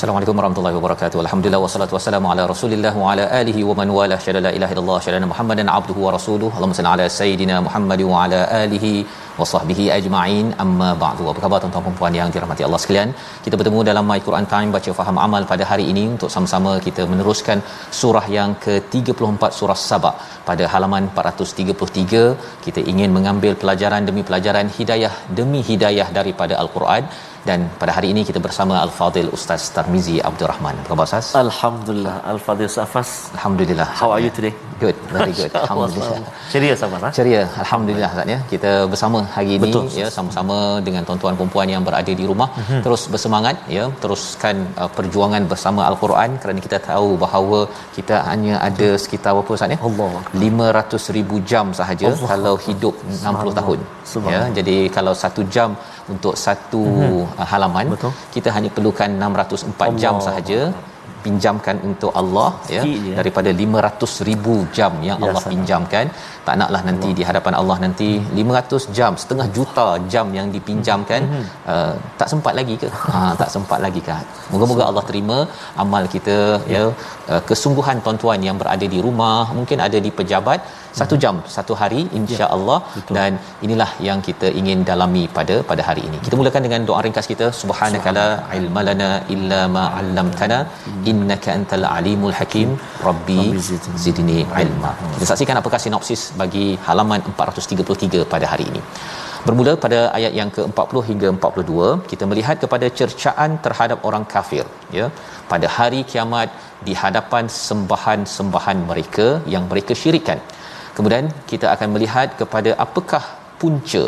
Assalamualaikum warahmatullahi wabarakatuh. Alhamdulillah wassalatu wassalamu ala Rasulillah wa ala alihi wa man wala syada la ilaha illallah syada Muhammadan abduhu wa rasuluhu. Allahumma salli ala sayidina Muhammad wa ala alihi wa sahbihi ajma'in. Amma ba'du. Apa khabar tuan-tuan dan puan yang dirahmati Allah sekalian? Kita bertemu dalam My Quran Time baca faham amal pada hari ini untuk sama-sama kita meneruskan surah yang ke-34 surah Sabah. Pada halaman 433 kita ingin mengambil pelajaran demi pelajaran hidayah demi hidayah daripada al-Quran dan pada hari ini kita bersama Al-Fadil Ustaz Tarmizi Abdul Rahman. Apa khabar Ustaz? Alhamdulillah. Al-Fadhil Safas. Alhamdulillah. How are you today? Good, very good. Alhamdulillah. Ceria Safas. Ha? Ceria, alhamdulillah Ustaz ya. Kita bersama hari ini Betul, ya sama-sama dengan tuan-tuan puan-puan yang berada di rumah mm-hmm. terus bersemangat ya, teruskan uh, perjuangan bersama Al-Quran kerana kita tahu bahawa kita hanya ada sekitar berapa Ustaz ya? Allah. 500,000 jam sahaja Allah. kalau hidup 60 tahun. Ya, Subhanallah. jadi kalau satu jam untuk satu mm-hmm. halaman Betul. kita hanya perlukan 604 jam Allah. sahaja pinjamkan untuk Allah ya je. daripada 500 ribu jam yang Ya, Allah pinjamkan tak naklah nanti di hadapan Allah nanti 500 jam setengah juta jam yang dipinjamkan. Mhm. uh, tak sempat lagi ke? Ha tak sempat lagi ke moga-moga Allah terima amal kita ya. uh, kesungguhan tuan-tuan yang berada di rumah mungkin ada di pejabat satu jam satu hari insya-Allah dan inilah yang kita ingin dalami pada pada hari ini. Kita mulakan dengan doa ringkas kita. Subhanakala ilmalana illa ma 'allamtana. Innaka antal alimul hakim. Rabbi Rabbi zidni ilma. Kita saksikan apakah sinopsis bagi halaman 433 pada hari ini. Bermula pada ayat yang ke-40 hingga 42 kita melihat kepada cercaan terhadap orang kafir ya. Pada hari kiamat di hadapan sembahan-sembahan mereka yang mereka syirikkan. Kemudian kita akan melihat kepada apakah punca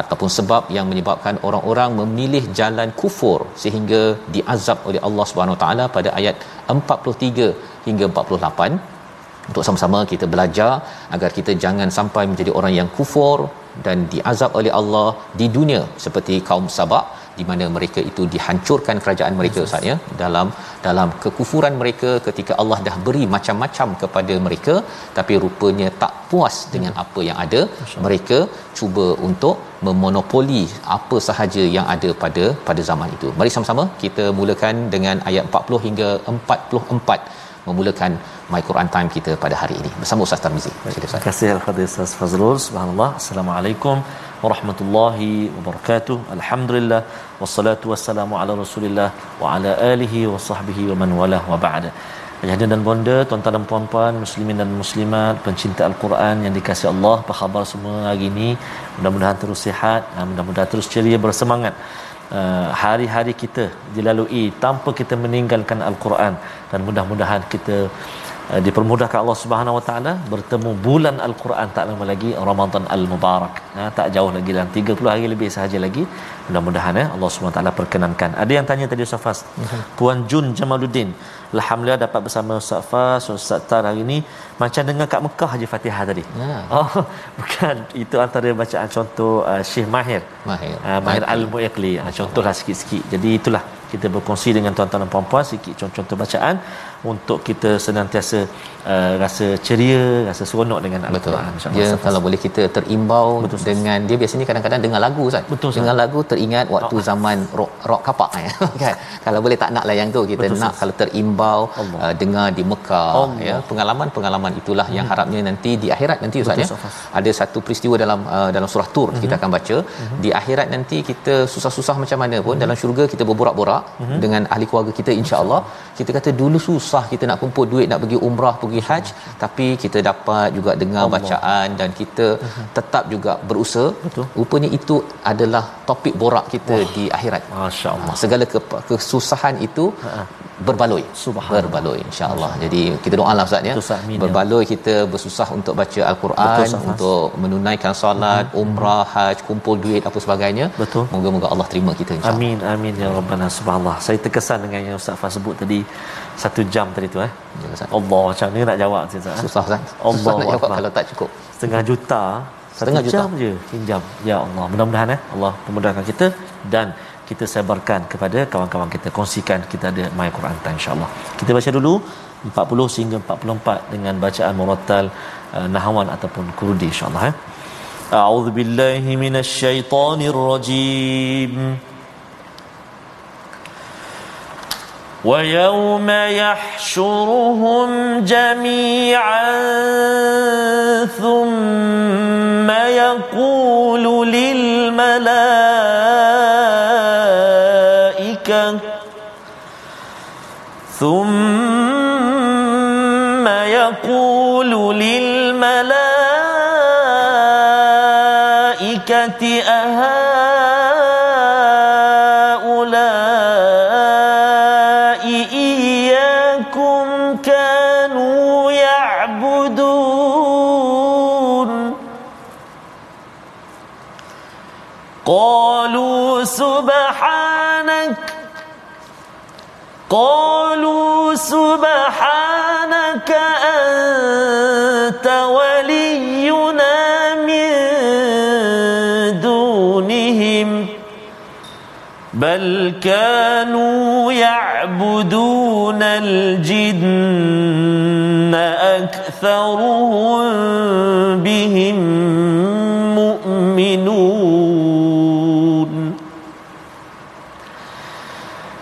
ataupun sebab yang menyebabkan orang-orang memilih jalan kufur sehingga diazab oleh Allah Subhanahu Taala pada ayat 43 hingga 48 untuk sama-sama kita belajar agar kita jangan sampai menjadi orang yang kufur dan diazab oleh Allah di dunia seperti kaum Sabak di mana mereka itu dihancurkan kerajaan mereka Ustaz ya. Dalam dalam kekufuran mereka ketika Allah dah beri macam-macam kepada mereka tapi rupanya tak puas dengan apa yang ada. Mereka cuba untuk memonopoli apa sahaja yang ada pada pada zaman itu. Mari sama-sama kita mulakan dengan ayat 40 hingga 44 memulakan My Quran Time kita pada hari ini bersama Ustaz Tarmizi. Terima kasih Al-Fadhil Ustaz Fazrul. Subhanallah. Assalamualaikum warahmatullahi wabarakatuh. Alhamdulillah. Wassalatu wassalamu ala rasulillah wa ala alihi wa sahbihi wa man walah wa ba'da. Ayahanda dan bonda, tuan-tuan dan puan-puan, muslimin dan muslimat, pencinta Al-Quran yang dikasihi Allah, apa khabar semua hari ini? Mudah-mudahan terus sihat, ah, mudah-mudahan terus ceria bersemangat. Uh, hari-hari kita dilalui tanpa kita meninggalkan Al-Quran dan mudah-mudahan kita dipermudahkan Allah Subhanahu Wa Taala bertemu bulan Al-Quran tak lama lagi Ramadan Al-Mubarak. Ha, tak jauh lagi dalam 30 hari lebih sahaja lagi. Mudah-mudahan ya Allah Subhanahu Wa Taala perkenankan. Ada yang tanya tadi Ustaz Fas. Puan Jun Jamaluddin. Alhamdulillah dapat bersama Ustaz Fas, Ustaz Tar hari ini macam dengar kat Mekah je Fatihah tadi. Ya. Oh, bukan itu antara bacaan contoh uh, Syekh Mahir. Mahir. Uh, Mahir Al-Muiqli. Uh, contohlah sikit-sikit. Jadi itulah kita berkongsi dengan tuan-tuan dan puan-puan sikit contoh-contoh bacaan untuk kita senantiasa uh, rasa ceria, rasa seronok dengan Betul. Al-Quran. Dia InsyaAllah. kalau boleh kita terimbau Betul, dengan dia biasanya kadang-kadang dengar lagu Ustaz. Betul. Dengar lagu teringat waktu Oh. zaman rock rock kapak ya. kan. Kalau boleh tak naklah yang tu kita Betul, nak Ustaz. kalau terimbau Allah. uh, dengar di Mekah Allah. ya. Pengalaman-pengalaman itulah yang harapnya nanti di akhirat nanti Ustaz ya. Ada satu peristiwa dalam uh, dalam surah Tur kita akan baca. Di akhirat nanti kita susah-susah macam mana pun dalam syurga kita berborak-borak berborak mm-hmm. dengan ahli keluarga kita insya-Allah kita kata dulu susah kita nak kumpul duit nak pergi umrah pergi haj tapi kita dapat juga dengar Allah. bacaan dan kita mm-hmm. tetap juga berusaha Betul. rupanya itu adalah topik borak kita Wah. di akhirat masya-Allah segala ke- kesusahan itu Ha-ha berbaloi. Berbaloi insyaallah. Jadi kita doalah ustaz ya. Berbaloi kita bersusah untuk baca al-Quran Betul, untuk menunaikan solat hmm. umrah haji kumpul duit apa sebagainya. Betul. moga-moga Allah terima kita insyaallah. Amin amin ya rabbana. Subhanallah. Saya terkesan dengan yang ustaz Fah sebut tadi satu jam tadi tu eh. Ya, Allah macam ni nak jawab ustaz? Eh? susah ustaz. Allah susah nak jawab Allah. kalau tak cukup. Setengah juta. Setengah juta. jam je. Pinjam ya Allah. Mudah-mudahan eh. Allah memudahkan kita dan kita sebarkan kepada kawan-kawan kita kongsikan kita ada my Quran time insyaallah kita baca dulu 40 sehingga 44 dengan bacaan murattal uh, nahwan ataupun kurdi insyaallah eh a'udzu billahi minasyaitonir rajim ويوم يحشرهم جميعا ثم يقول للملائكه ثم يقول قالوا سبحانك أنت ولينا من دونهم بل كانوا يعبدون الجن أكثرهم بهم مؤمنون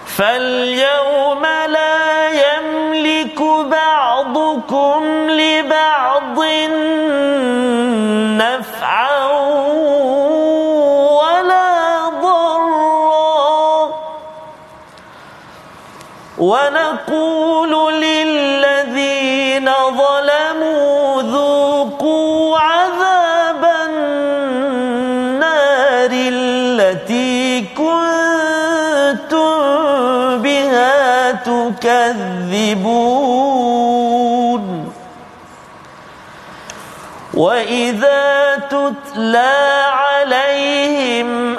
فاليوم ونقول للذين ظلموا ذوقوا عذاب النار التي كنتم بها تكذبون. وإذا تتلى عليهم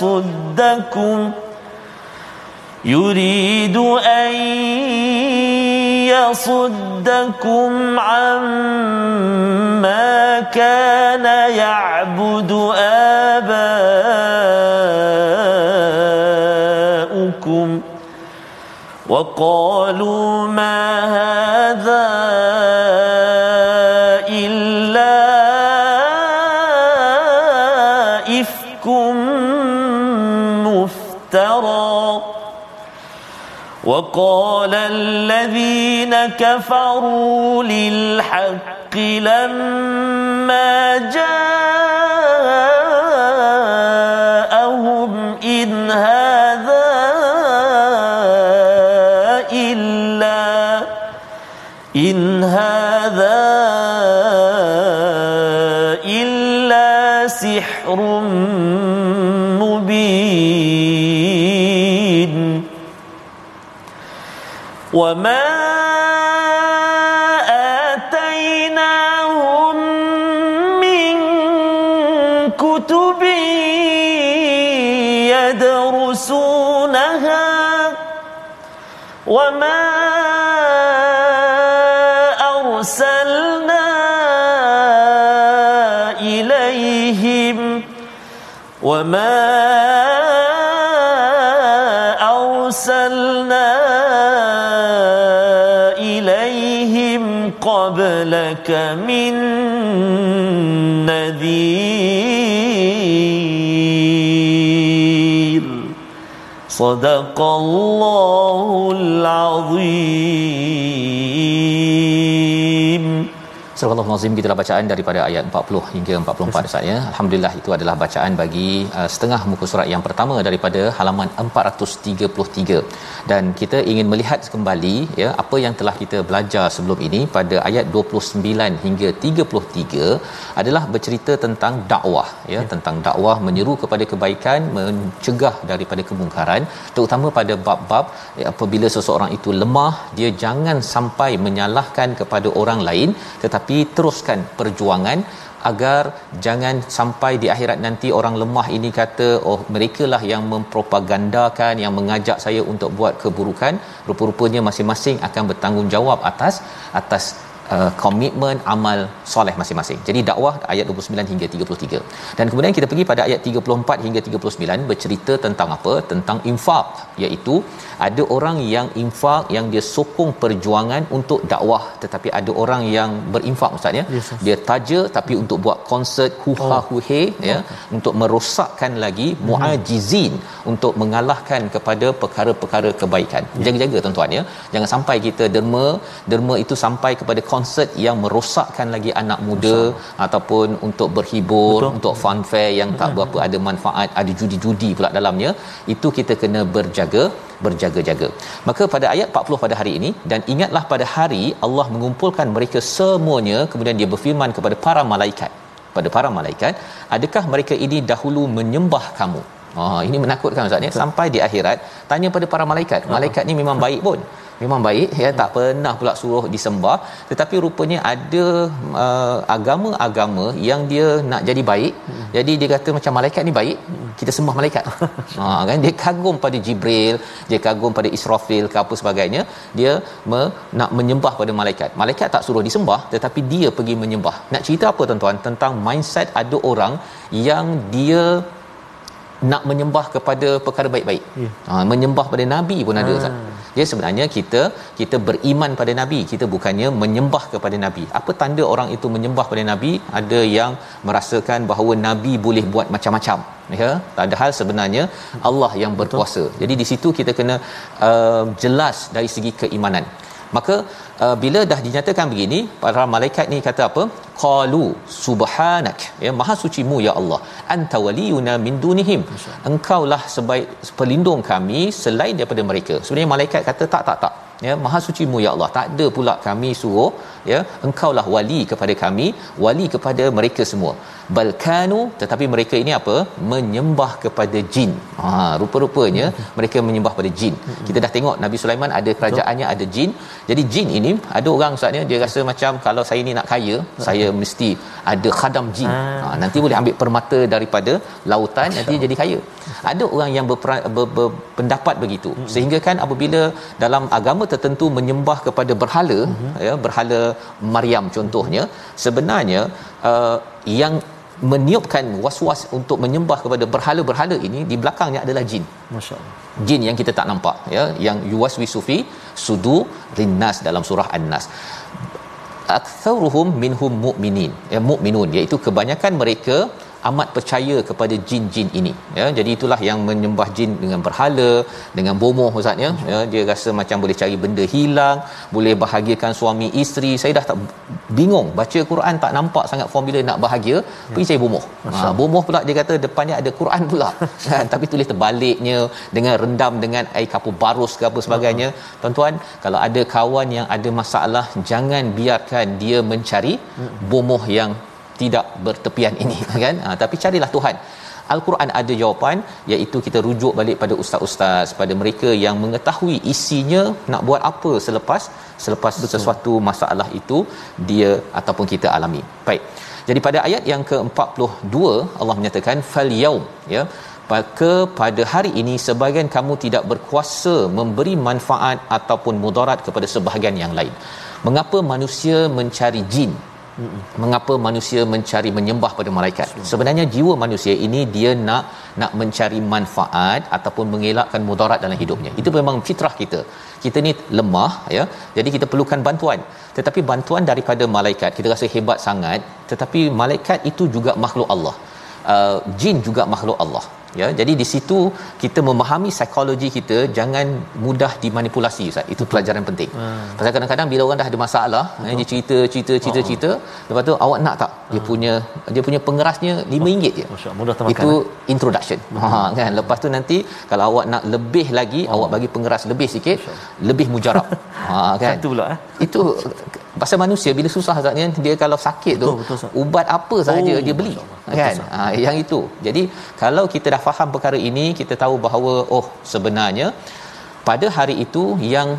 يصدكم يريد أن يصدكم عما كان يعبد آباؤكم وقالوا ما هذا وقال الذين كفروا للحق لما جاءهم وما آتيناهم من كتب يدرسونها وما أرسلنا إليهم وما لك من نذير. صدق الله العظيم. Surah Al-Nazim kita bacaan daripada ayat 40 hingga 44 Ustaz ya. Alhamdulillah itu adalah bacaan bagi uh, setengah muka surat yang pertama daripada halaman 433 dan kita ingin melihat kembali ya apa yang telah kita belajar sebelum ini pada ayat 29 hingga 33 adalah bercerita tentang dakwah ya, ya. tentang dakwah menyeru kepada kebaikan mencegah daripada kemungkaran terutama pada bab-bab ya, apabila seseorang itu lemah dia jangan sampai menyalahkan kepada orang lain tetapi tapi teruskan perjuangan agar jangan sampai di akhirat nanti orang lemah ini kata oh mereka lah yang mempropagandakan yang mengajak saya untuk buat keburukan. Rupa-rupanya masing-masing akan bertanggungjawab atas atas uh, komitmen amal soleh masing-masing. Jadi dakwah ayat 29 hingga 33. Dan kemudian kita pergi pada ayat 34 hingga 39 bercerita tentang apa? Tentang infak iaitu ada orang yang infak yang dia sokong perjuangan untuk dakwah tetapi ada orang yang berinfak ustaz ya. Yes, yes. Dia taja tapi untuk buat konsert huha oh. huhe ya okay. untuk merosakkan lagi hmm. muajizin untuk mengalahkan kepada perkara-perkara kebaikan. Yeah. Jaga-jaga tuan-tuan ya. Jangan sampai kita derma derma itu sampai kepada konsert yang merosakkan lagi anak muda Masa. ataupun untuk berhibur Betul. untuk fun fair yang tak berapa ada manfaat ada judi-judi pula dalamnya itu kita kena berjaga berjaga-jaga. Maka pada ayat 40 pada hari ini dan ingatlah pada hari Allah mengumpulkan mereka semuanya kemudian dia berfirman kepada para malaikat pada para malaikat adakah mereka ini dahulu menyembah kamu Oh, ini menakutkan Ustaz ya. Sampai di akhirat tanya pada para malaikat. Malaikat ni memang baik pun memang baik ya tak pernah pula suruh disembah tetapi rupanya ada uh, agama-agama yang dia nak jadi baik hmm. jadi dia kata macam malaikat ni baik hmm. kita sembah malaikat ha kan dia kagum pada Jibril dia kagum pada Israfil ke apa sebagainya dia me, nak menyembah pada malaikat malaikat tak suruh disembah tetapi dia pergi menyembah nak cerita apa tuan-tuan tentang mindset ada orang yang dia nak menyembah kepada perkara baik-baik. Yeah. Ha, menyembah pada nabi pun ada. Ha. Dia sebenarnya kita kita beriman pada nabi, kita bukannya menyembah kepada nabi. Apa tanda orang itu menyembah pada nabi? Ada yang merasakan bahawa nabi boleh buat macam-macam. Ya, padahal sebenarnya Allah yang berkuasa. Betul. Jadi di situ kita kena uh, jelas dari segi keimanan. Maka uh, bila dah dinyatakan begini, para malaikat ni kata apa? qalu subhanak. Ya maha sucimu ya Allah. Anta waliyuna min dunihim. Engkaulah sebaik pelindung kami selain daripada mereka. Sebenarnya malaikat kata tak tak tak. Ya maha sucimu ya Allah. Tak ada pula kami suruh ya engkaulah wali kepada kami wali kepada mereka semua balkanu tetapi mereka ini apa menyembah kepada jin ha rupa-rupanya mereka menyembah pada jin kita dah tengok Nabi Sulaiman ada kerajaannya ada jin jadi jin ini ada orang ustaznya dia rasa macam kalau saya ni nak kaya saya mesti ada khadam jin hmm. ha nanti boleh ambil permata daripada lautan nanti jadi kaya ada orang yang berpendapat begitu hmm. sehingga kan apabila dalam agama tertentu menyembah kepada berhala hmm. ya berhala Maryam contohnya sebenarnya uh, yang meniupkan was-was untuk menyembah kepada berhala-berhala ini di belakangnya adalah jin. Masya-Allah. Jin yang kita tak nampak ya, yang yuwaswi sufi sudu rinnas dalam surah An-Nas. Aktsaruhum minhum mu'minin. Ya mukminun iaitu kebanyakan mereka amat percaya kepada jin-jin ini. Ya jadi itulah yang menyembah jin dengan berhala dengan bomoh ustaz ya, ya dia rasa macam boleh cari benda hilang boleh bahagiakan suami isteri. Saya dah tak bingung. Baca Quran tak nampak sangat formula nak bahagia ya. pergi cari bomoh. Ha bomoh pula dia kata depannya ada Quran pula. Kan tapi tulis terbaliknya dengan rendam dengan air kapur barus ke apa sebagainya. Uh-huh. tuan-tuan kalau ada kawan yang ada masalah jangan biarkan dia mencari uh-huh. bomoh yang tidak bertepian ini kan ha, tapi carilah Tuhan Al-Quran ada jawapan iaitu kita rujuk balik pada ustaz-ustaz pada mereka yang mengetahui isinya nak buat apa selepas selepas Betul. sesuatu masalah itu dia ataupun kita alami. Baik. Jadi pada ayat yang ke-42 Allah menyatakan fal yaum ya maka pada hari ini sebahagian kamu tidak berkuasa memberi manfaat ataupun mudarat kepada sebahagian yang lain. Mengapa manusia mencari jin Mm-mm. mengapa manusia mencari menyembah pada malaikat? Sebenarnya jiwa manusia ini dia nak nak mencari manfaat ataupun mengelakkan mudarat dalam hidupnya. Itu memang fitrah kita. Kita ni lemah ya. Jadi kita perlukan bantuan. Tetapi bantuan daripada malaikat kita rasa hebat sangat. Tetapi malaikat itu juga makhluk Allah. Uh, jin juga makhluk Allah ya jadi di situ kita memahami psikologi kita jangan mudah dimanipulasi ustaz itu pelajaran penting hmm. pasal kadang-kadang bila orang dah ada masalah eh, dia cerita cerita cerita oh. cerita lepas tu awak nak tak dia hmm. punya dia punya pengerasnya RM5 je Masya mudah termakan itu eh? introduction hmm. ha kan lepas tu nanti kalau awak nak lebih lagi oh. awak bagi pengeras lebih sikit lebih mujarab ha kan itu pula eh itu pasal manusia bila susah saatnya dia kalau sakit betul, tu betul, ubat apa sahaja oh, dia beli kan? Ha, yang itu. Jadi kalau kita dah faham perkara ini kita tahu bahawa oh sebenarnya pada hari itu yang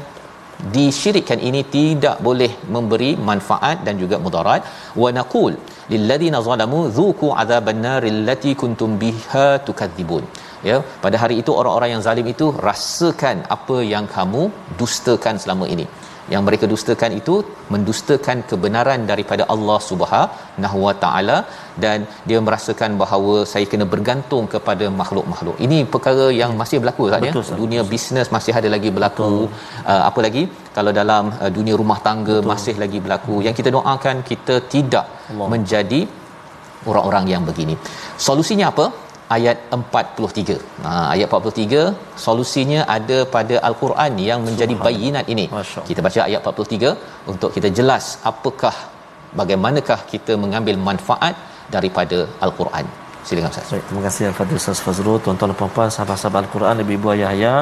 disyirikkan ini tidak boleh memberi manfaat dan juga mudarat. Wa naqul lilladheena zalamu dzuqu adzaban naril kuntum biha tukadzibun. Ya pada hari itu orang-orang yang zalim itu rasakan apa yang kamu dustakan selama ini yang mereka dustakan itu mendustakan kebenaran daripada Allah Subhanahu Wa Taala dan dia merasakan bahawa saya kena bergantung kepada makhluk-makhluk. Ini perkara yang masih berlaku saat ya. Dunia bisnes masih ada lagi berlaku. Uh, apa lagi? Kalau dalam uh, dunia rumah tangga Betul. masih lagi berlaku. Yang kita doakan kita tidak Allah. menjadi orang-orang yang begini. Solusinya apa? Ayat 43. Ha ayat 43 solusinya ada pada al-Quran yang menjadi bayinat ini. Kita baca ayat 43 untuk kita jelas apakah bagaimanakah kita mengambil manfaat daripada al-Quran. Silakan Ustaz. Baik, terima kasih Al-Fadhil Ustaz Fazrul, tuan-tuan dan puan-puan sahabat-sahabat Al-Quran, ibu-ibu ayah-ayah.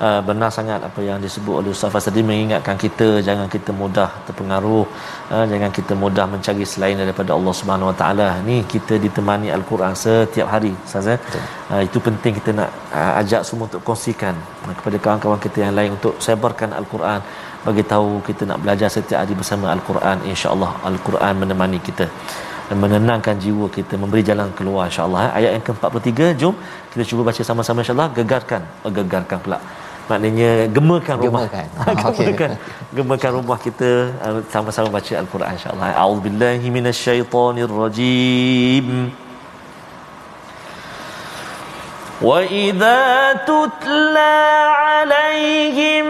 Uh, benar sangat apa yang disebut oleh Ustaz Fas tadi mengingatkan kita jangan kita mudah terpengaruh uh, jangan kita mudah mencari selain daripada Allah Subhanahu Wa Taala. Ni kita ditemani al-Quran setiap hari Ustaz uh, itu penting kita nak uh, ajak semua untuk kongsikan uh, kepada kawan-kawan kita yang lain untuk sebarkan al-Quran bagi tahu kita nak belajar setiap hari bersama al-Quran. insya-Allah al-Quran menemani kita dan menenangkan jiwa kita memberi jalan keluar insya-Allah ayat yang ke-43 jom kita cuba baca sama-sama insya-Allah. Gegarkan oh, gegarkan pula maknanya gemakan rumah gemakan gemakan, gemakan rumah kita uh, sama-sama baca al-Quran insya-Allah a'udzubillahi minasyaitonirrajim وَإِذَا تُتْلَى عَلَيْهِمْ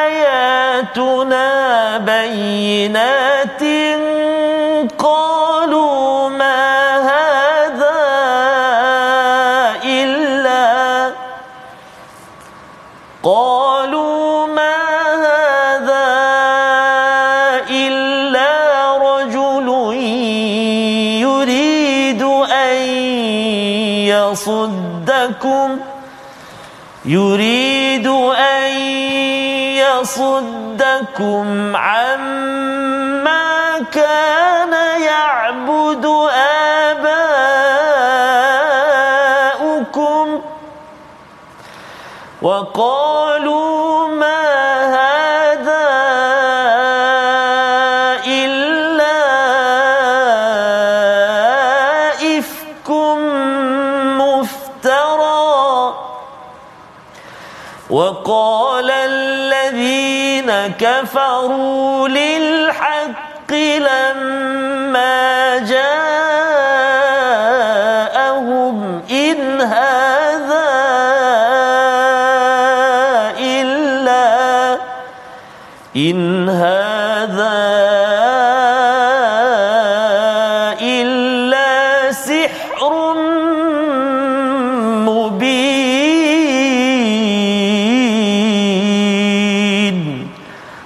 آيَاتُنَا بَيِّنَاتٍ يصدكم يريد أن يصدكم عما كان يعبد آباؤكم وقالوا ما كفروا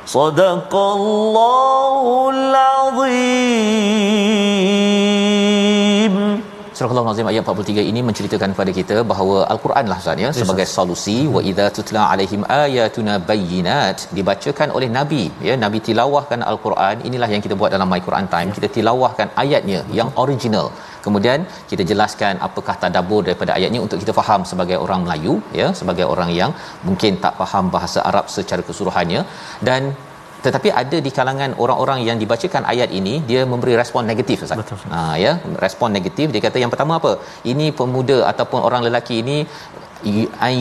صدق الله العظيم Surah Al-Azim ayat 43 ini menceritakan kepada kita bahawa Al-Quran lah Ustaz ya sebagai solusi wa idza tutla alaihim ayatuna bayyinat dibacakan oleh nabi ya nabi tilawahkan Al-Quran inilah yang kita buat dalam My Quran Time kita tilawahkan ayatnya yang original kemudian kita jelaskan apakah tadabbur daripada ayatnya untuk kita faham sebagai orang Melayu ya sebagai orang yang mungkin tak faham bahasa Arab secara keseluruhannya dan tetapi ada di kalangan orang-orang yang dibacakan ayat ini dia memberi respon negatif ustaz. Betul. Ha ya, respon negatif dia kata yang pertama apa? Ini pemuda ataupun orang lelaki ini ay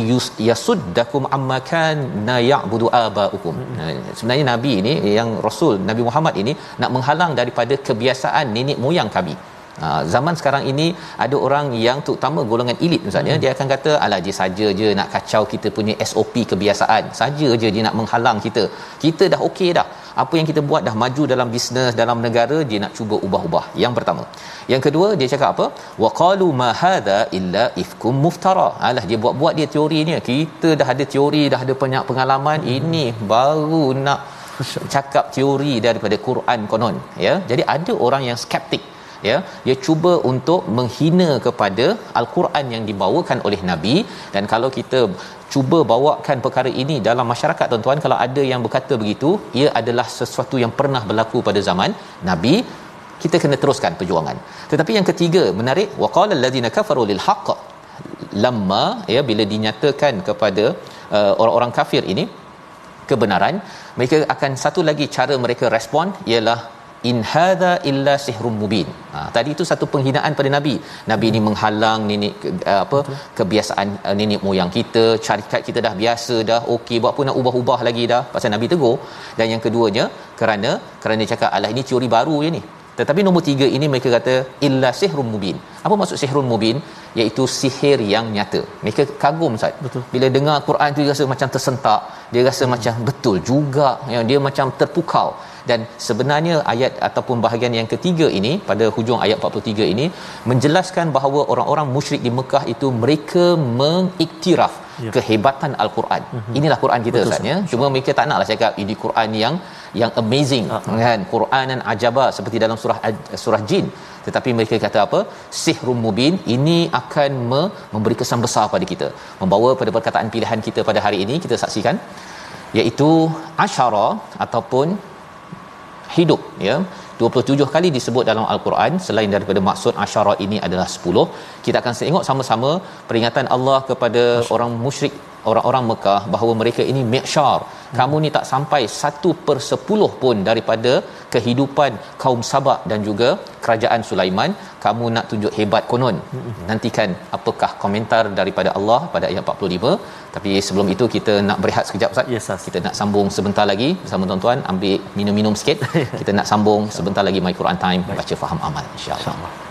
yasuddakum amma kana ya'budu abaukum. Hmm. Sebenarnya nabi ini yang rasul Nabi Muhammad ini nak menghalang daripada kebiasaan nenek moyang kami. Ha, zaman sekarang ini ada orang yang terutama golongan elit misalnya hmm. dia akan kata alah dia saja je nak kacau kita punya SOP kebiasaan. Saja je dia nak menghalang kita. Kita dah okey dah. Apa yang kita buat dah maju dalam bisnes dalam negara dia nak cuba ubah-ubah. Yang pertama. Yang kedua dia cakap apa? Waqalu ma hadha illa ifkum muftara. Alah dia buat-buat dia teori ni kita dah ada teori dah ada banyak pengalaman hmm. ini baru nak cakap teori daripada Quran konon ya. Jadi ada orang yang skeptik ya dia cuba untuk menghina kepada al-Quran yang dibawakan oleh nabi. Dan kalau kita cuba bawakan perkara ini dalam masyarakat tuan-tuan kalau ada yang berkata begitu ia adalah sesuatu yang pernah berlaku pada zaman nabi kita kena teruskan perjuangan. Tetapi yang ketiga menarik waqala allazina kafaru lil haqq lamma ya bila dinyatakan kepada uh, orang-orang kafir ini kebenaran mereka akan satu lagi cara mereka respon ialah in hadha illa sihrun mubin. Ha, tadi itu satu penghinaan pada nabi. Nabi ini menghalang nenek uh, apa Betul. kebiasaan uh, nenek moyang kita, syarikat kita dah biasa dah okey buat apa nak ubah-ubah lagi dah. Pasal nabi tegur. Dan yang keduanya kerana kerana cakap alah ini teori baru je ni. Tetapi nombor tiga ini mereka kata illa sihrun mubin. Apa maksud sihrun mubin? Iaitu sihir yang nyata. Mereka kagum Ustaz. Betul. Bila dengar Quran tu dia rasa macam tersentak, dia rasa hmm. macam betul juga. Ya, dia macam terpukau dan sebenarnya ayat ataupun bahagian yang ketiga ini pada hujung ayat 43 ini menjelaskan bahawa orang-orang musyrik di Mekah itu mereka mengiktiraf ya. kehebatan al-Quran. Mm-hmm. Inilah Quran kita Ustaz ya. Cuma mereka tak naklah cakap ini Quran yang yang amazing uh-huh. kan Quranan ajaba seperti dalam surah surah jin tetapi mereka kata apa sihrum mubin ini akan me- memberi kesan besar pada kita membawa pada perkataan pilihan kita pada hari ini kita saksikan iaitu asyara ataupun hidup ya 27 kali disebut dalam al-Quran selain daripada maksud asyara ini adalah 10 kita akan tengok sama-sama peringatan Allah kepada Masya. orang musyrik orang-orang Mekah bahawa mereka ini mi'syar. Hmm. kamu ni tak sampai 1 per 10 pun daripada kehidupan kaum Sabak dan juga kerajaan Sulaiman. Kamu nak tunjuk hebat konon. Nantikan apakah komentar daripada Allah pada ayat 45 tapi sebelum itu kita nak berehat sekejap Ustaz. Yes, kita nak sambung sebentar lagi bersama tuan-tuan. Ambil minum-minum sikit. Kita nak sambung sebentar lagi my Quran time. Baca faham amal insya-Allah. insya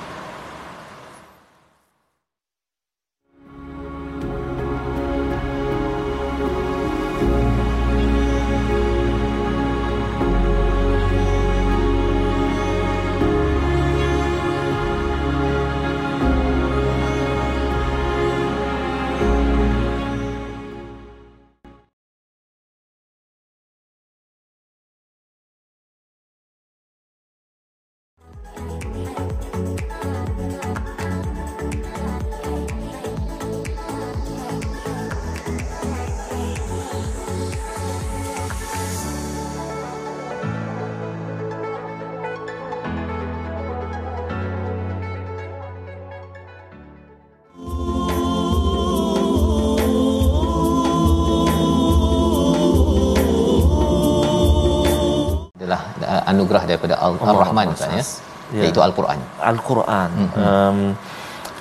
anugerah daripada Al-Rahman Ustaz ya. ya. Iaitu Al-Quran. Al-Quran. Mm-hmm. Um,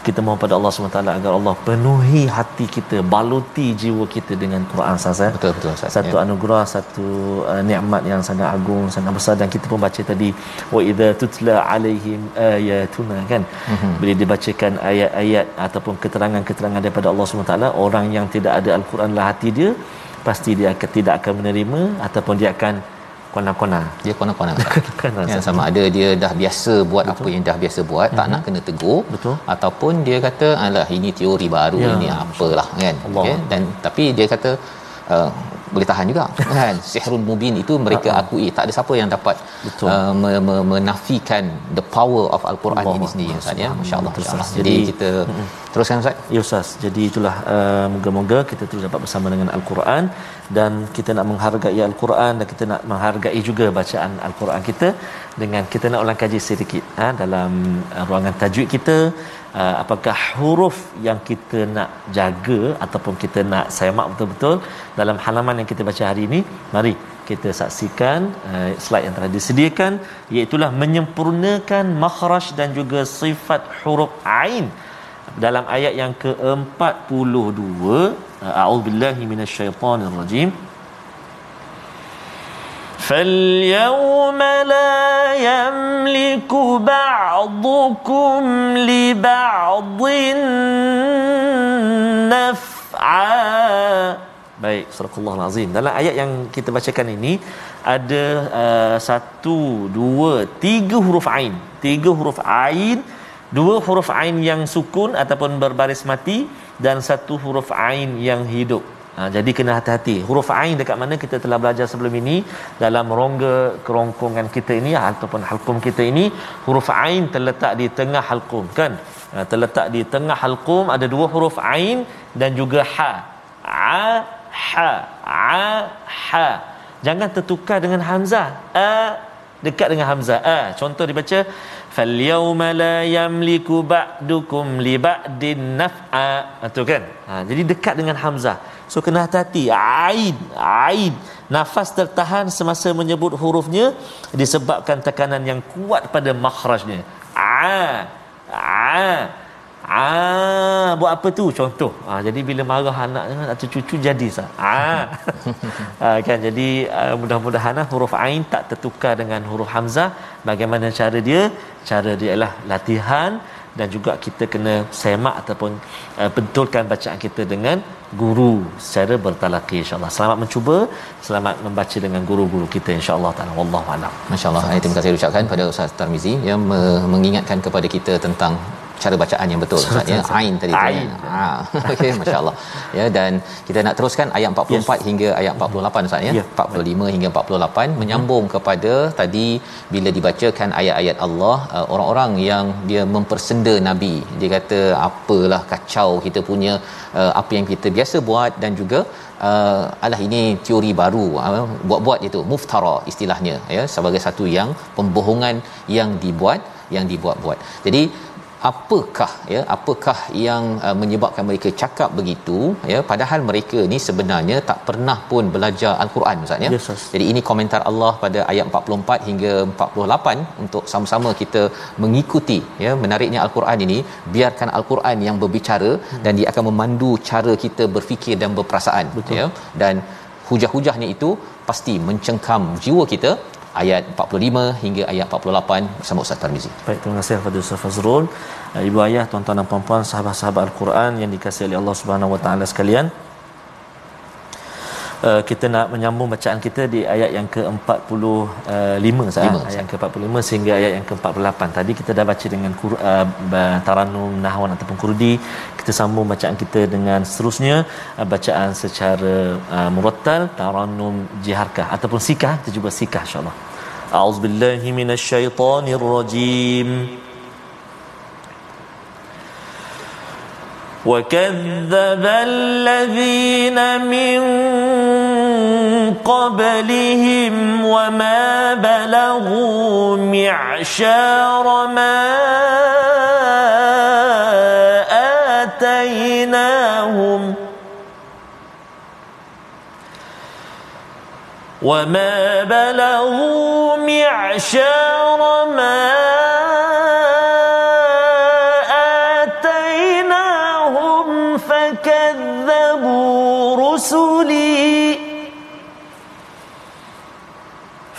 kita mohon pada Allah SWT agar Allah penuhi hati kita, baluti jiwa kita dengan Quran sahaja. Betul betul Ustaz. Satu ya. anugerah, satu uh, nikmat yang sangat agung, sangat besar dan kita pun baca tadi wa idza tutla alaihim ayatuna kan. Mm-hmm. Bila dibacakan ayat-ayat ataupun keterangan-keterangan daripada Allah SWT, orang yang tidak ada Al-Quran lah hati dia, pasti dia akan tidak akan menerima ataupun dia akan kona-kona. Dia kona-kona. ya, sama ada dia dah biasa buat Betul. apa yang dah biasa buat, mm-hmm. tak nak mhm. kena tegur Betul. ataupun dia kata alah ini teori baru ya. ini apalah kan. Okay? Dan tapi dia kata uh, boleh tahan juga kan? Sihrul mubin itu mereka uh-huh. akui tak ada siapa yang dapat uh, me- me- menafikan the power of al-Quran Allah. ini sendiri ustaz ya? Masyaallah masya jadi kita uh-huh. teruskan ustaz. Ya ustaz. Jadi itulah uh, moga-moga kita terus dapat bersama dengan al-Quran dan kita nak menghargai al-Quran dan kita nak menghargai juga bacaan al-Quran kita dengan kita nak ulang kaji sedikit ha, dalam uh, ruangan tajwid kita uh, apakah huruf yang kita nak jaga ataupun kita nak semak betul-betul? Dalam halaman yang kita baca hari ini mari kita saksikan uh, slide yang telah disediakan iaitu menyempurnakan makhraj dan juga sifat huruf ain. Dalam ayat yang ke-42 a'udzubillahi minasyaitonirrajim فاليوم لا يملك بعضكم لبعض نفعا Baik, surah Allah Azim. Dalam ayat yang kita bacakan ini ada uh, satu, dua, tiga huruf ain. Tiga huruf ain, dua huruf ain yang sukun ataupun berbaris mati dan satu huruf ain yang hidup. Ha, jadi kena hati-hati. Huruf ain dekat mana kita telah belajar sebelum ini dalam rongga kerongkongan kita ini ataupun halqum kita ini huruf ain terletak di tengah halqum kan? Ha, terletak di tengah halqum ada dua huruf ain dan juga ha. A ha a ha. Jangan tertukar dengan hamzah. A dekat dengan hamzah. A contoh dibaca fal yawma la yamliku ba'dukum li ba'din naf'a. Itu tu kan? Ha, jadi dekat dengan hamzah. So kena hati-hati. Ain. Ain. Nafas tertahan semasa menyebut hurufnya disebabkan tekanan yang kuat pada makhrajnya. A. A. Ah, buat apa tu? Contoh. Ah, jadi bila marah anak dengan atau cucu jadi sah. Ah. ah kan jadi uh, mudah-mudahan huruf ain tak tertukar dengan huruf hamzah. Bagaimana cara dia? Cara dia ialah latihan dan juga kita kena semak ataupun uh, betulkan bacaan kita dengan guru secara bertalaqi insyaallah. Selamat mencuba selamat membaca dengan guru-guru kita insyaallah taala. Wallahu alam. Masyaallah terima kasih ucapkan pada Ustaz Tarmizi yang mengingatkan kepada kita tentang cara bacaan yang betul. Ustaz ya. Ain tadi tu ain. kan ha okey masyaallah. Ya dan kita nak teruskan ayat 44 yes. hingga ayat 48 Ustaz ya. Yeah. 45 hingga 48 menyambung hmm. kepada tadi bila dibacakan ayat-ayat Allah uh, orang-orang yang dia mempersenda nabi. Dia kata apalah kacau kita punya uh, apa yang kita biasa buat dan juga uh, alah ini teori baru uh, buat-buat itu muftara istilahnya ya sebagai satu yang pembohongan yang dibuat yang dibuat-buat. Jadi apakah ya apakah yang uh, menyebabkan mereka cakap begitu ya padahal mereka ni sebenarnya tak pernah pun belajar al-Quran ustaz ya yes, jadi ini komentar Allah pada ayat 44 hingga 48 untuk sama-sama kita mengikuti ya menariknya al-Quran ini biarkan al-Quran yang berbicara hmm. dan dia akan memandu cara kita berfikir dan berperasaan Betul. ya dan hujah-hujahnya itu pasti mencengkam jiwa kita ayat 45 hingga ayat 48 bersama Ustaz Tarmizi. Baik, terima kasih kepada Ustaz Fazrul. Uh, ibu ayah, tuan-tuan dan puan-puan, sahabat-sahabat Al-Quran yang dikasihi oleh Allah Subhanahu Wa Taala sekalian. Uh, kita nak menyambung bacaan kita di ayat yang ke-45 saat ayat yang ke-45 sehingga ayat yang ke-48 tadi kita dah baca dengan uh, taranum nahwan ataupun kurdi kita sambung bacaan kita dengan seterusnya uh, bacaan secara uh, murattal taranum jiharkah ataupun sikah kita cuba sikah insyaallah a'udzubillahi minasyaitonirrajim وكذب الذين من قبلهم وما بلغوا معشار ما آتيناهم وما بلغوا معشار ما آتيناهم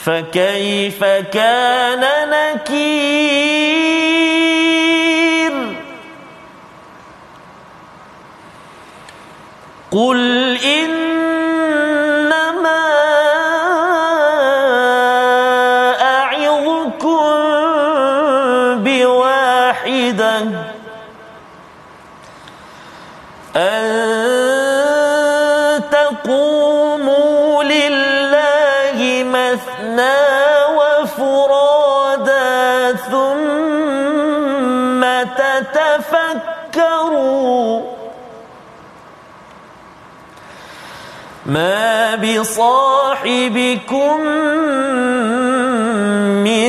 فكيف كان نكير؟ قل إنما لصاحبكم من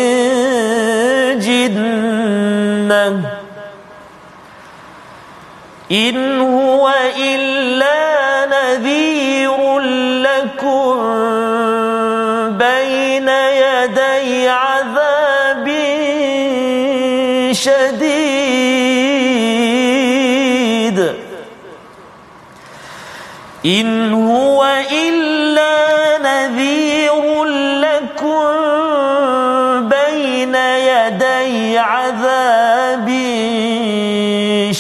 جنة. إن هو إلا نذير لكم بين يدي عذاب شديد. إن هو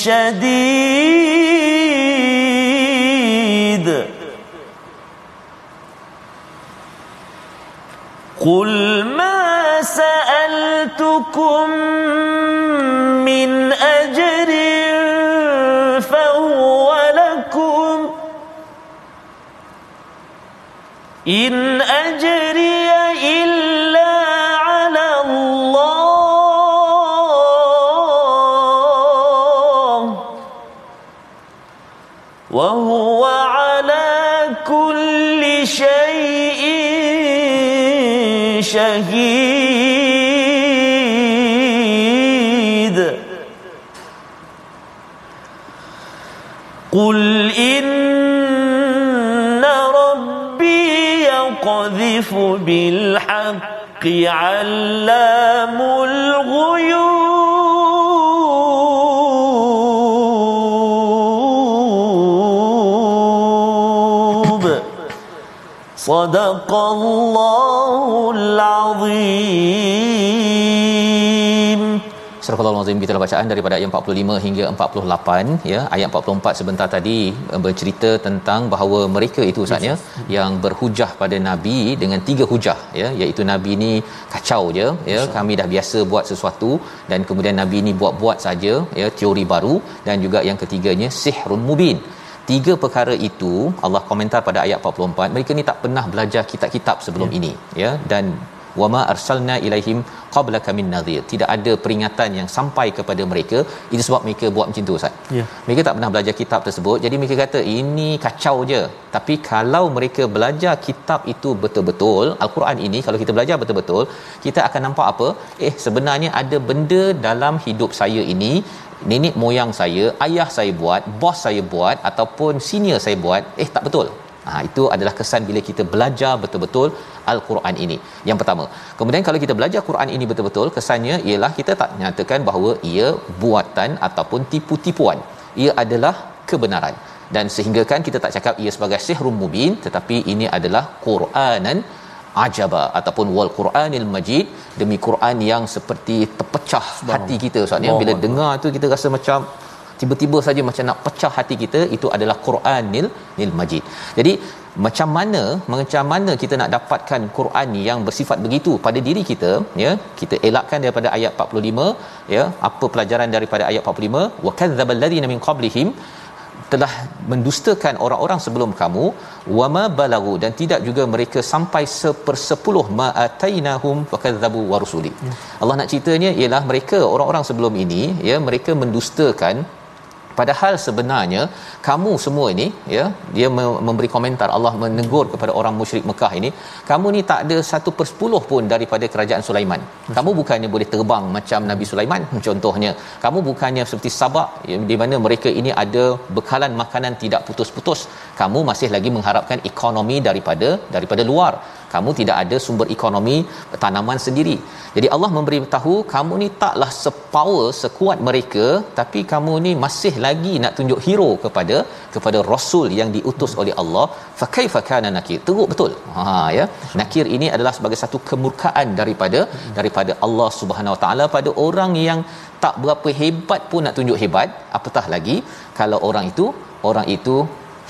شديد. قل ما سألتكم من أجر فهو لكم. إن أجري شهيد. قل إن ربي يقذف بالحق علام الغيوب. صدق الله العظيم Surah Al-Azim kita bacaan daripada ayat 45 hingga 48 ya ayat 44 sebentar tadi eh, bercerita tentang bahawa mereka itu Ustaz ya yang berhujah pada nabi dengan tiga hujah ya iaitu nabi ni kacau je ya kami dah biasa buat sesuatu dan kemudian nabi ni buat-buat saja ya teori baru dan juga yang ketiganya sihrun mubin Tiga perkara itu Allah komentar pada ayat 44 mereka ni tak pernah belajar kitab-kitab sebelum ya. ini ya. Dan wama arsalna ilaihim qablaka min nadhir tidak ada peringatan yang sampai kepada mereka. Itu sebab mereka buat macam tu ustaz. Ya. mereka tak pernah belajar kitab tersebut. Jadi mereka kata ini kacau je. Tapi kalau mereka belajar kitab itu betul-betul al-Quran ini kalau kita belajar betul-betul kita akan nampak apa? Eh sebenarnya ada benda dalam hidup saya ini nenek moyang saya ayah saya buat bos saya buat ataupun senior saya buat eh tak betul Ha, itu adalah kesan bila kita belajar betul-betul Al-Quran ini. Yang pertama. Kemudian kalau kita belajar Quran ini betul-betul, kesannya ialah kita tak nyatakan bahawa ia buatan ataupun tipu-tipuan. Ia adalah kebenaran. Dan sehingga kan kita tak cakap ia sebagai sihrun mubin, tetapi ini adalah Quranan ajaba ataupun wal Quranil Majid demi Quran yang seperti terpecah hati kita Ustaz ya. Bila dengar tu kita rasa macam tiba-tiba saja macam nak pecah hati kita itu adalah Quranil Nil Majid. Jadi macam mana macam mana kita nak dapatkan Quran yang bersifat begitu pada diri kita ya? Kita elakkan daripada ayat 45 ya? Apa pelajaran daripada ayat 45 wa kadzdzabal ladzina min qablihim telah mendustakan orang-orang sebelum kamu wama balagu dan tidak juga mereka sampai sepersepuluh ma atainahum fakadzabu wa rusuli. Ya. Allah nak ceritanya ialah mereka orang-orang sebelum ini ya mereka mendustakan padahal sebenarnya kamu semua ini ya dia memberi komentar Allah menegur kepada orang musyrik Mekah ini kamu ni tak ada satu persepuluh pun daripada kerajaan Sulaiman. Kamu bukannya boleh terbang macam Nabi Sulaiman contohnya. Kamu bukannya seperti Sabak ya, di mana mereka ini ada bekalan makanan tidak putus-putus. Kamu masih lagi mengharapkan ekonomi daripada daripada luar kamu tidak ada sumber ekonomi tanaman sendiri. Jadi Allah memberi tahu kamu ni taklah sepower sekuat mereka tapi kamu ni masih lagi nak tunjuk hero kepada kepada rasul yang diutus oleh Allah. Fa kaifa kana nakir. Teruk betul. Ha ya. Nakir ini adalah sebagai satu kemurkaan daripada daripada Allah Subhanahu Wa Taala pada orang yang tak berapa hebat pun nak tunjuk hebat. Apatah lagi kalau orang itu orang itu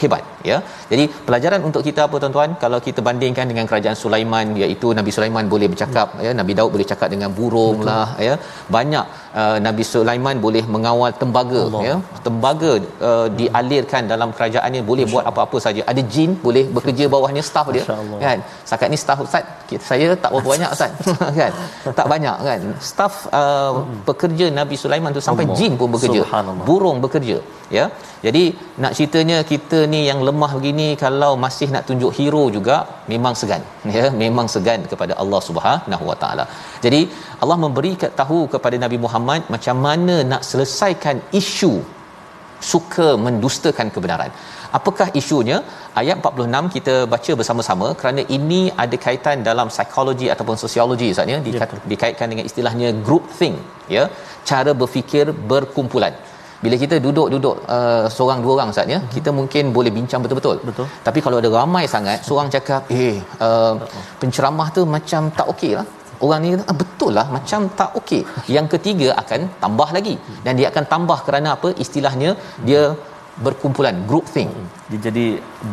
hebat ya. Jadi pelajaran untuk kita apa tuan-tuan kalau kita bandingkan dengan kerajaan Sulaiman iaitu Nabi Sulaiman boleh bercakap ya Nabi Daud boleh cakap dengan burung Betul. lah ya. Banyak uh, Nabi Sulaiman boleh mengawal tembaga Allah. ya. Tembaga uh, dialirkan dalam kerajaannya boleh Masya buat apa-apa saja. Ada jin boleh bekerja bawahnya staf dia kan. Setakat ni staf ustaz saya tak berapa banyak ustaz kan. Tak banyak kan. Staf uh, pekerja Nabi Sulaiman tu sampai Allah. jin pun bekerja. Burung bekerja ya. Jadi nak ceritanya kita ni yang lemah begini kalau masih nak tunjuk hero juga memang segan ya memang segan kepada Allah Subhanahu Wa Taala. Jadi Allah memberi tahu kepada Nabi Muhammad macam mana nak selesaikan isu suka mendustakan kebenaran. Apakah isunya? Ayat 46 kita baca bersama-sama kerana ini ada kaitan dalam psikologi ataupun sosiologi Ustaz ya, ya dikaitkan dengan istilahnya group think ya, cara berfikir berkumpulan bila kita duduk-duduk uh, seorang dua orang Ustaz ya hmm. kita mungkin boleh bincang betul-betul. Betul. tapi kalau ada ramai sangat seorang cakap eh uh, penceramah tu macam tak okey lah. Orang ni ah, betul lah macam tak okey. Yang ketiga akan tambah lagi. Dan dia akan tambah kerana apa? Istilahnya dia berkumpulan group think Dia jadi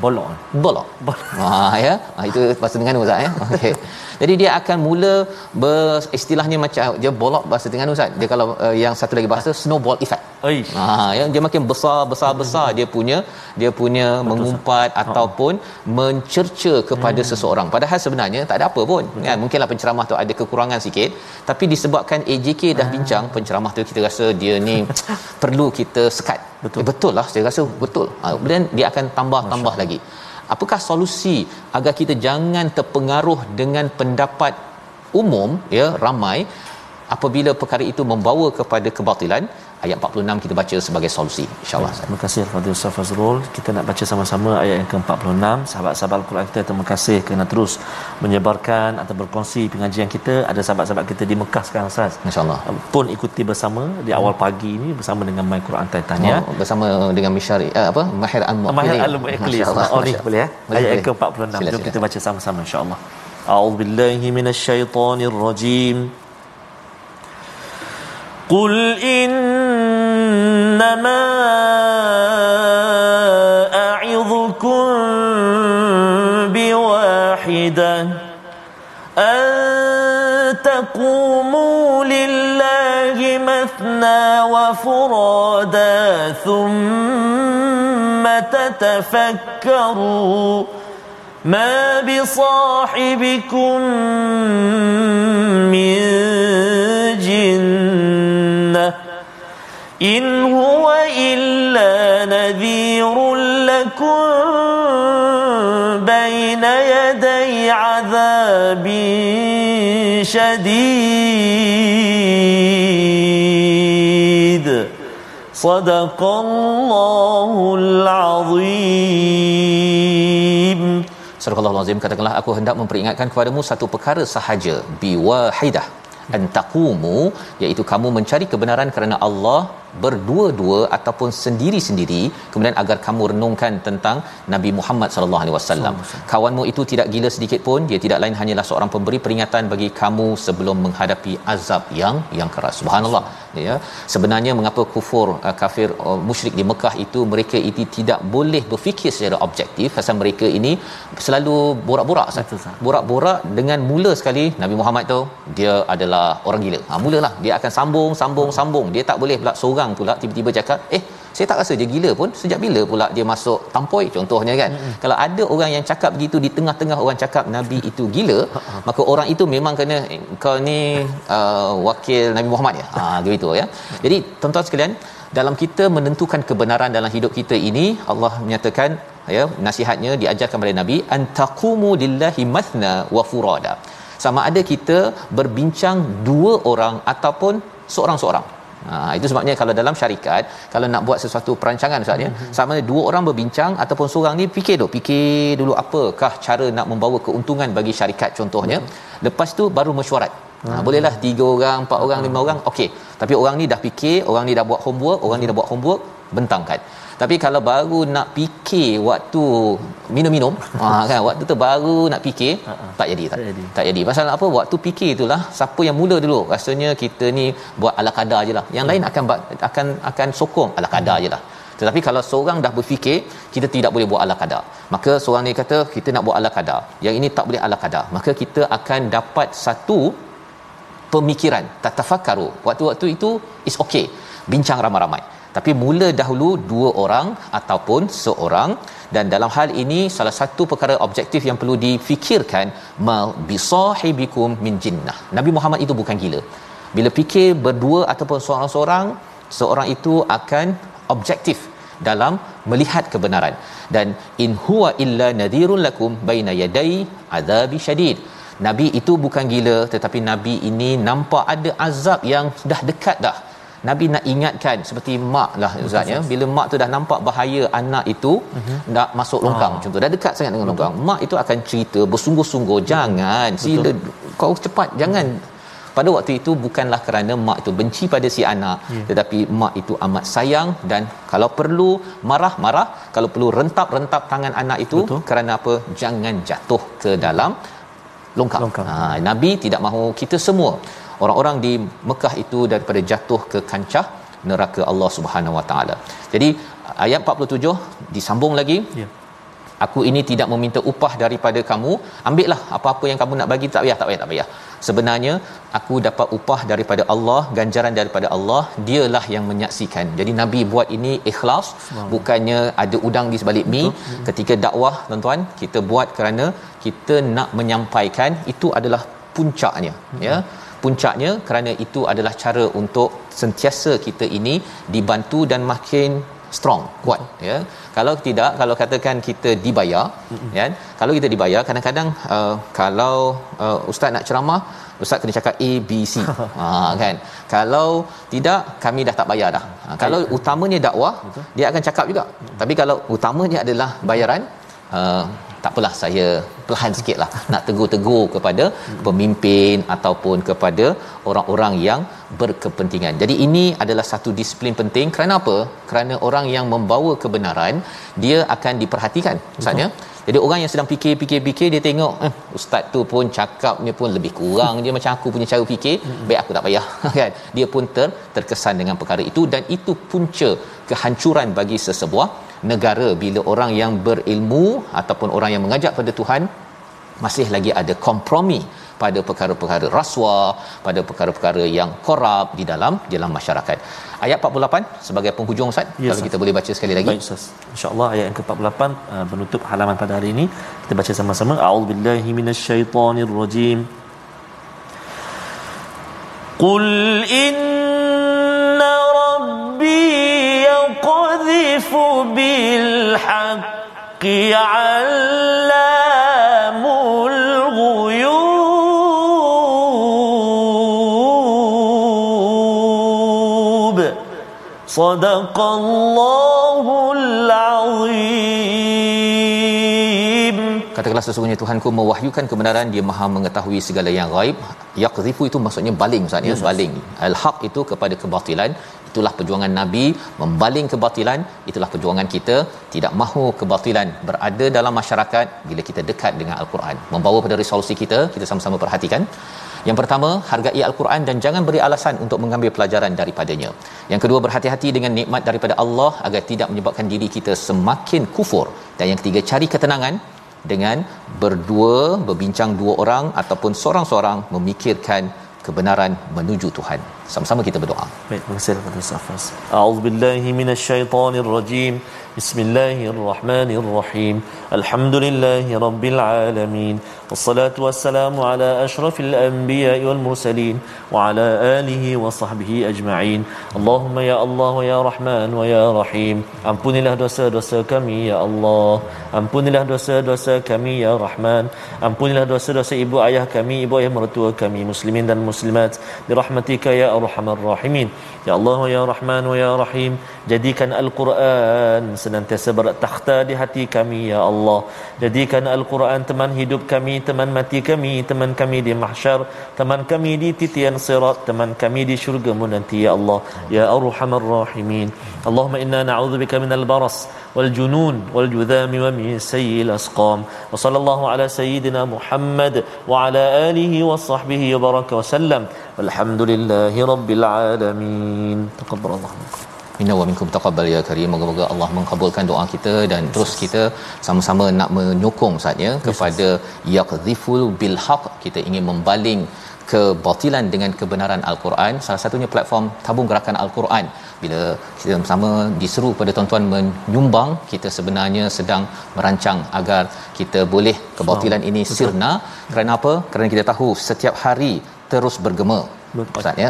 bolong. bolok ha ya. Ha, itu bahasa Terengganu Ustaz ya. Okey. Jadi dia akan mula beristilahnya macam dia bolok bahasa Terengganu Ustaz. Dia kalau uh, yang satu lagi bahasa snowball effect. Eish. Ha yang dia makin besar besar besar. Dia punya dia punya mengumpat ataupun mencerca kepada hmm. seseorang. Padahal sebenarnya tak ada apa pun kan? Mungkinlah penceramah tu ada kekurangan sikit. Tapi disebabkan AJK dah bincang penceramah tu kita rasa dia ni perlu kita sekat. Betul. Eh, betul lah saya rasa betul. Ha, kemudian dia akan tambah tambah lagi. Apakah solusi agar kita jangan terpengaruh dengan pendapat umum ya ramai apabila perkara itu membawa kepada kebatilan ayat 46 kita baca sebagai solusi insyaallah Terima kasih kepada Ustaz Fazrul. Kita nak baca sama-sama ayat yang ke-46. Sahabat-sahabat Al-Quran kita terima kasih kerana terus menyebarkan atau berkongsi pengajian kita. Ada sahabat-sahabat kita di Mekah sekarang Ustaz. insyaallah Pun ikuti bersama di awal pagi ini bersama dengan My Quran Tanya. oh, bersama dengan Mishari uh, apa Mahir Al-Mu'akkili Mahir Al-Mu'akkili. Oh ni boleh ya. Ayat yang ke-46. Sila, Jom sila. kita baca sama-sama insya-Allah. A'udzu billahi minasyaitonir rajim. قل إنما أعظكم بواحدة أن تقوموا لله مثنى وفرادا ثم تتفكروا ما بصاحبكم من جنة إن هو إلا نذير لكم بين يدي عذاب شديد صدق الله العظيم Surah Al-Azim katakanlah aku hendak memperingatkan kepadamu satu perkara sahaja biwahidah antaqumu iaitu kamu mencari kebenaran kerana Allah berdua-dua ataupun sendiri-sendiri kemudian agar kamu renungkan tentang Nabi Muhammad sallallahu alaihi wasallam. Kawanmu itu tidak gila sedikit pun dia tidak lain hanyalah seorang pemberi peringatan bagi kamu sebelum menghadapi azab yang yang keras. Subhanallah. Ya. Sebenarnya mengapa kufur uh, kafir uh, musyrik di Mekah itu mereka itu tidak boleh berfikir secara objektif pasal mereka ini selalu borak-borak. Betul, Ustaz. borak-borak dengan mula sekali Nabi Muhammad tu dia adalah orang gila. Ha mulalah. Dia akan sambung sambung sambung. Dia tak boleh pula seorang pula tiba-tiba cakap eh saya tak rasa dia gila pun. Sejak bila pula dia masuk tampoi contohnya kan? Mm-hmm. kalau ada orang yang cakap begitu di tengah-tengah orang cakap nabi itu gila maka orang itu memang kena eh, kau ni uh, wakil Nabi Muhammad ya? Ha begitu ya. Jadi tuan-tuan sekalian dalam kita menentukan kebenaran dalam hidup kita ini Allah menyatakan ya nasihatnya diajarkan kepada nabi antaqumu lillahi mathna wa furada. Sama ada kita berbincang dua orang ataupun seorang-seorang Ha itu sebabnya kalau dalam syarikat kalau nak buat sesuatu perancangan ustaz ya Mhm. sama ada dua orang berbincang ataupun seorang ni fikir dulu fikir dulu apakah cara nak membawa keuntungan bagi syarikat contohnya lepas tu baru mesyuarat Ha, bolehlah tiga orang, empat orang, lima orang, okey. Tapi orang ni dah fikir, orang ni dah buat homework, orang ni dah buat homework, bentangkan. Tapi kalau baru nak fikir waktu minum-minum, ha kan waktu tu baru nak fikir, tak jadi tak. Tak jadi. Tak jadi. Pasal apa? Waktu fikir itulah siapa yang mula dulu. Rasanya kita ni buat ala kadar je lah. Yang lain akan akan akan sokong ala kadar je lah. Tetapi kalau seorang dah berfikir, kita tidak boleh buat ala kadar. Maka seorang ni kata kita nak buat ala kadar. Yang ini tak boleh ala kadar. Maka kita akan dapat satu pemikiran tatafakaru waktu-waktu itu is okay bincang ramai-ramai tapi mula dahulu dua orang ataupun seorang. Dan dalam hal ini salah satu perkara objektif yang perlu difikirkan ma bisahibikum min jinnah. Nabi Muhammad itu bukan gila. Bila fikir berdua ataupun seorang-seorang seorang itu akan objektif dalam melihat kebenaran. Dan in huwa illa nadhirun lakum baina yaday azabi syadid Nabi itu bukan gila tetapi Nabi ini nampak ada azab yang dah dekat dah. Nabi nak ingatkan seperti mak lah Ustaz ya. Bila mak tu dah nampak bahaya anak itu uh-huh. nak masuk longkang Ah. contoh dah dekat sangat dengan longkang. Mak itu akan cerita bersungguh-sungguh jangan sila kau cepat jangan pada waktu itu bukanlah kerana mak itu benci pada si anak ya. tetapi mak itu amat sayang dan kalau perlu marah-marah kalau perlu rentap-rentap tangan anak itu Betul. kerana apa jangan jatuh ke dalam longkang, longkang. Ha, nabi tidak mahu kita semua orang-orang di Mekah itu daripada jatuh ke kancah neraka Allah Subhanahu Wa Taala. Jadi ayat 47 disambung lagi. Ya. Aku ini tidak meminta upah daripada kamu. Ambillah apa-apa yang kamu nak bagi. Tak payah tak payah tak payah. Sebenarnya aku dapat upah daripada Allah ganjaran daripada Allah. Dialah yang menyaksikan. Jadi nabi buat ini ikhlas. Bukannya ada udang di sebalik mi. Betul. ketika dakwah tuan-tuan kita buat kerana kita nak menyampaikan itu adalah puncaknya hmm. ya puncaknya kerana itu adalah cara untuk sentiasa kita ini dibantu dan makin strong kuat ya kalau tidak kalau katakan kita dibayar mm-hmm. ya kalau kita dibayar kadang-kadang uh, kalau uh, ustaz nak ceramah ustaz kena cakap a b c ha kan kalau tidak kami dah tak bayar dah ha, kalau utamanya dakwah Betul. dia akan cakap juga mm-hmm. tapi kalau utamanya adalah bayaran uh, tak apalah saya perlahan sikitlah nak tegur-tegur kepada pemimpin ataupun kepada orang-orang yang berkepentingan. Jadi ini adalah satu disiplin penting. Kerana apa? Kerana orang yang membawa kebenaran dia akan diperhatikan. Maksudnya jadi orang yang sedang fikir-fikir-fikir dia tengok eh, ustaz tu pun cakapnya pun lebih kurang. Dia macam aku punya cara fikir baik aku tak payah. Kan? Dia pun ter, terkesan dengan perkara itu dan itu punca kehancuran bagi sesebuah negara bila orang yang berilmu ataupun orang yang mengajak pada Tuhan masih lagi ada kompromi pada perkara-perkara rasuah pada perkara-perkara yang korup di dalam dalam masyarakat. Ayat 48 sebagai penghujung Ustaz. Yes, kalau kita boleh baca sekali lagi. Baik Ustaz. Insyaallah ayat yang ke-48 uh, halaman pada hari ini. Kita baca sama-sama. A'udzubillahi minasyaitonirrajim. Qul inna rabbi يقذف بالحق علام الغيوب. صدق الله العظيم. Katakanlah sesungguhnya Tuhanku mewahyukan kebenaran dia maha mengetahui segala yang gaib. Yaqdhifu itu maksudnya baling Ustaz ya yes. baling. Al-haq itu kepada kebatilan. Itulah perjuangan nabi membaling kebatilan. Itulah perjuangan kita. Tidak mahu kebatilan berada dalam masyarakat bila kita dekat dengan al-Quran. Membawa pada resolusi kita kita sama-sama perhatikan. Yang pertama, hargai Al-Quran dan jangan beri alasan untuk mengambil pelajaran daripadanya. Yang kedua, berhati-hati dengan nikmat daripada Allah agar tidak menyebabkan diri kita semakin kufur. Dan yang ketiga, cari ketenangan dengan berdua, berbincang dua orang ataupun seorang-seorang memikirkan kebenaran menuju Tuhan. Sama-sama kita berdoa. Baik, terima kasih kepada Safas. A'udzubillahi minasyaitonirrajim. Bismillahirrahmanirrahim. Alhamdulillahi rabbil alamin. Wassalatu wassalamu ala asyrafil anbiya'i wal mursalin wa ala alihi wa sahbihi ajma'in. Allahumma ya Allah wa ya Rahman wa ya Rahim. Ampunilah dosa-dosa kami ya Allah. Ampunilah dosa-dosa kami ya Rahman. Ampunilah dosa-dosa ibu ayah kami, ibu ayah mertua kami, muslimin dan muslimat. Birahmatika ya arhamar rahimin ya Allah ya Rahman ya Rahim jadikan al-Quran senantiasa bertakhta di hati kami ya Allah jadikan al-Quran teman hidup kami teman mati kami, teman kami di mahsyar, teman kami di titian sirat, teman kami di syurga mu nanti ya Allah. Ya arhamar rahimin. Allahumma inna na'udzubika minal baras wal junun wal judham wa min sayyil asqam. Wa sallallahu ala sayyidina Muhammad wa ala alihi wa sahbihi wa baraka wa sallam. Walhamdulillahirabbil alamin. Taqabbalallahu minkum. Inna wa minkum taqabbal ya karim. Moga-moga Allah mengabulkan doa kita dan terus kita sama-sama nak menyokong saatnya kepada yaqdhiful bil haqq. Kita ingin membaling kebatilan dengan kebenaran al-Quran. Salah satunya platform tabung gerakan al-Quran. Bila kita bersama diseru pada tuan-tuan menyumbang kita sebenarnya sedang merancang agar kita boleh kebatilan ini sirna. Kerana apa? Kerana kita tahu setiap hari terus bergema Ustaz ya?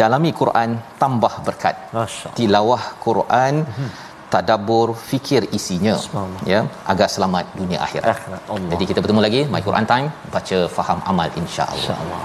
Dalami Quran tambah berkat. Tilawah Quran hmm tadabbur fikir isinya ya? Agar selamat dunia akhirat. akhirat. Jadi kita bertemu lagi my Quran time baca faham amal insya-Allah. Insya-Allah.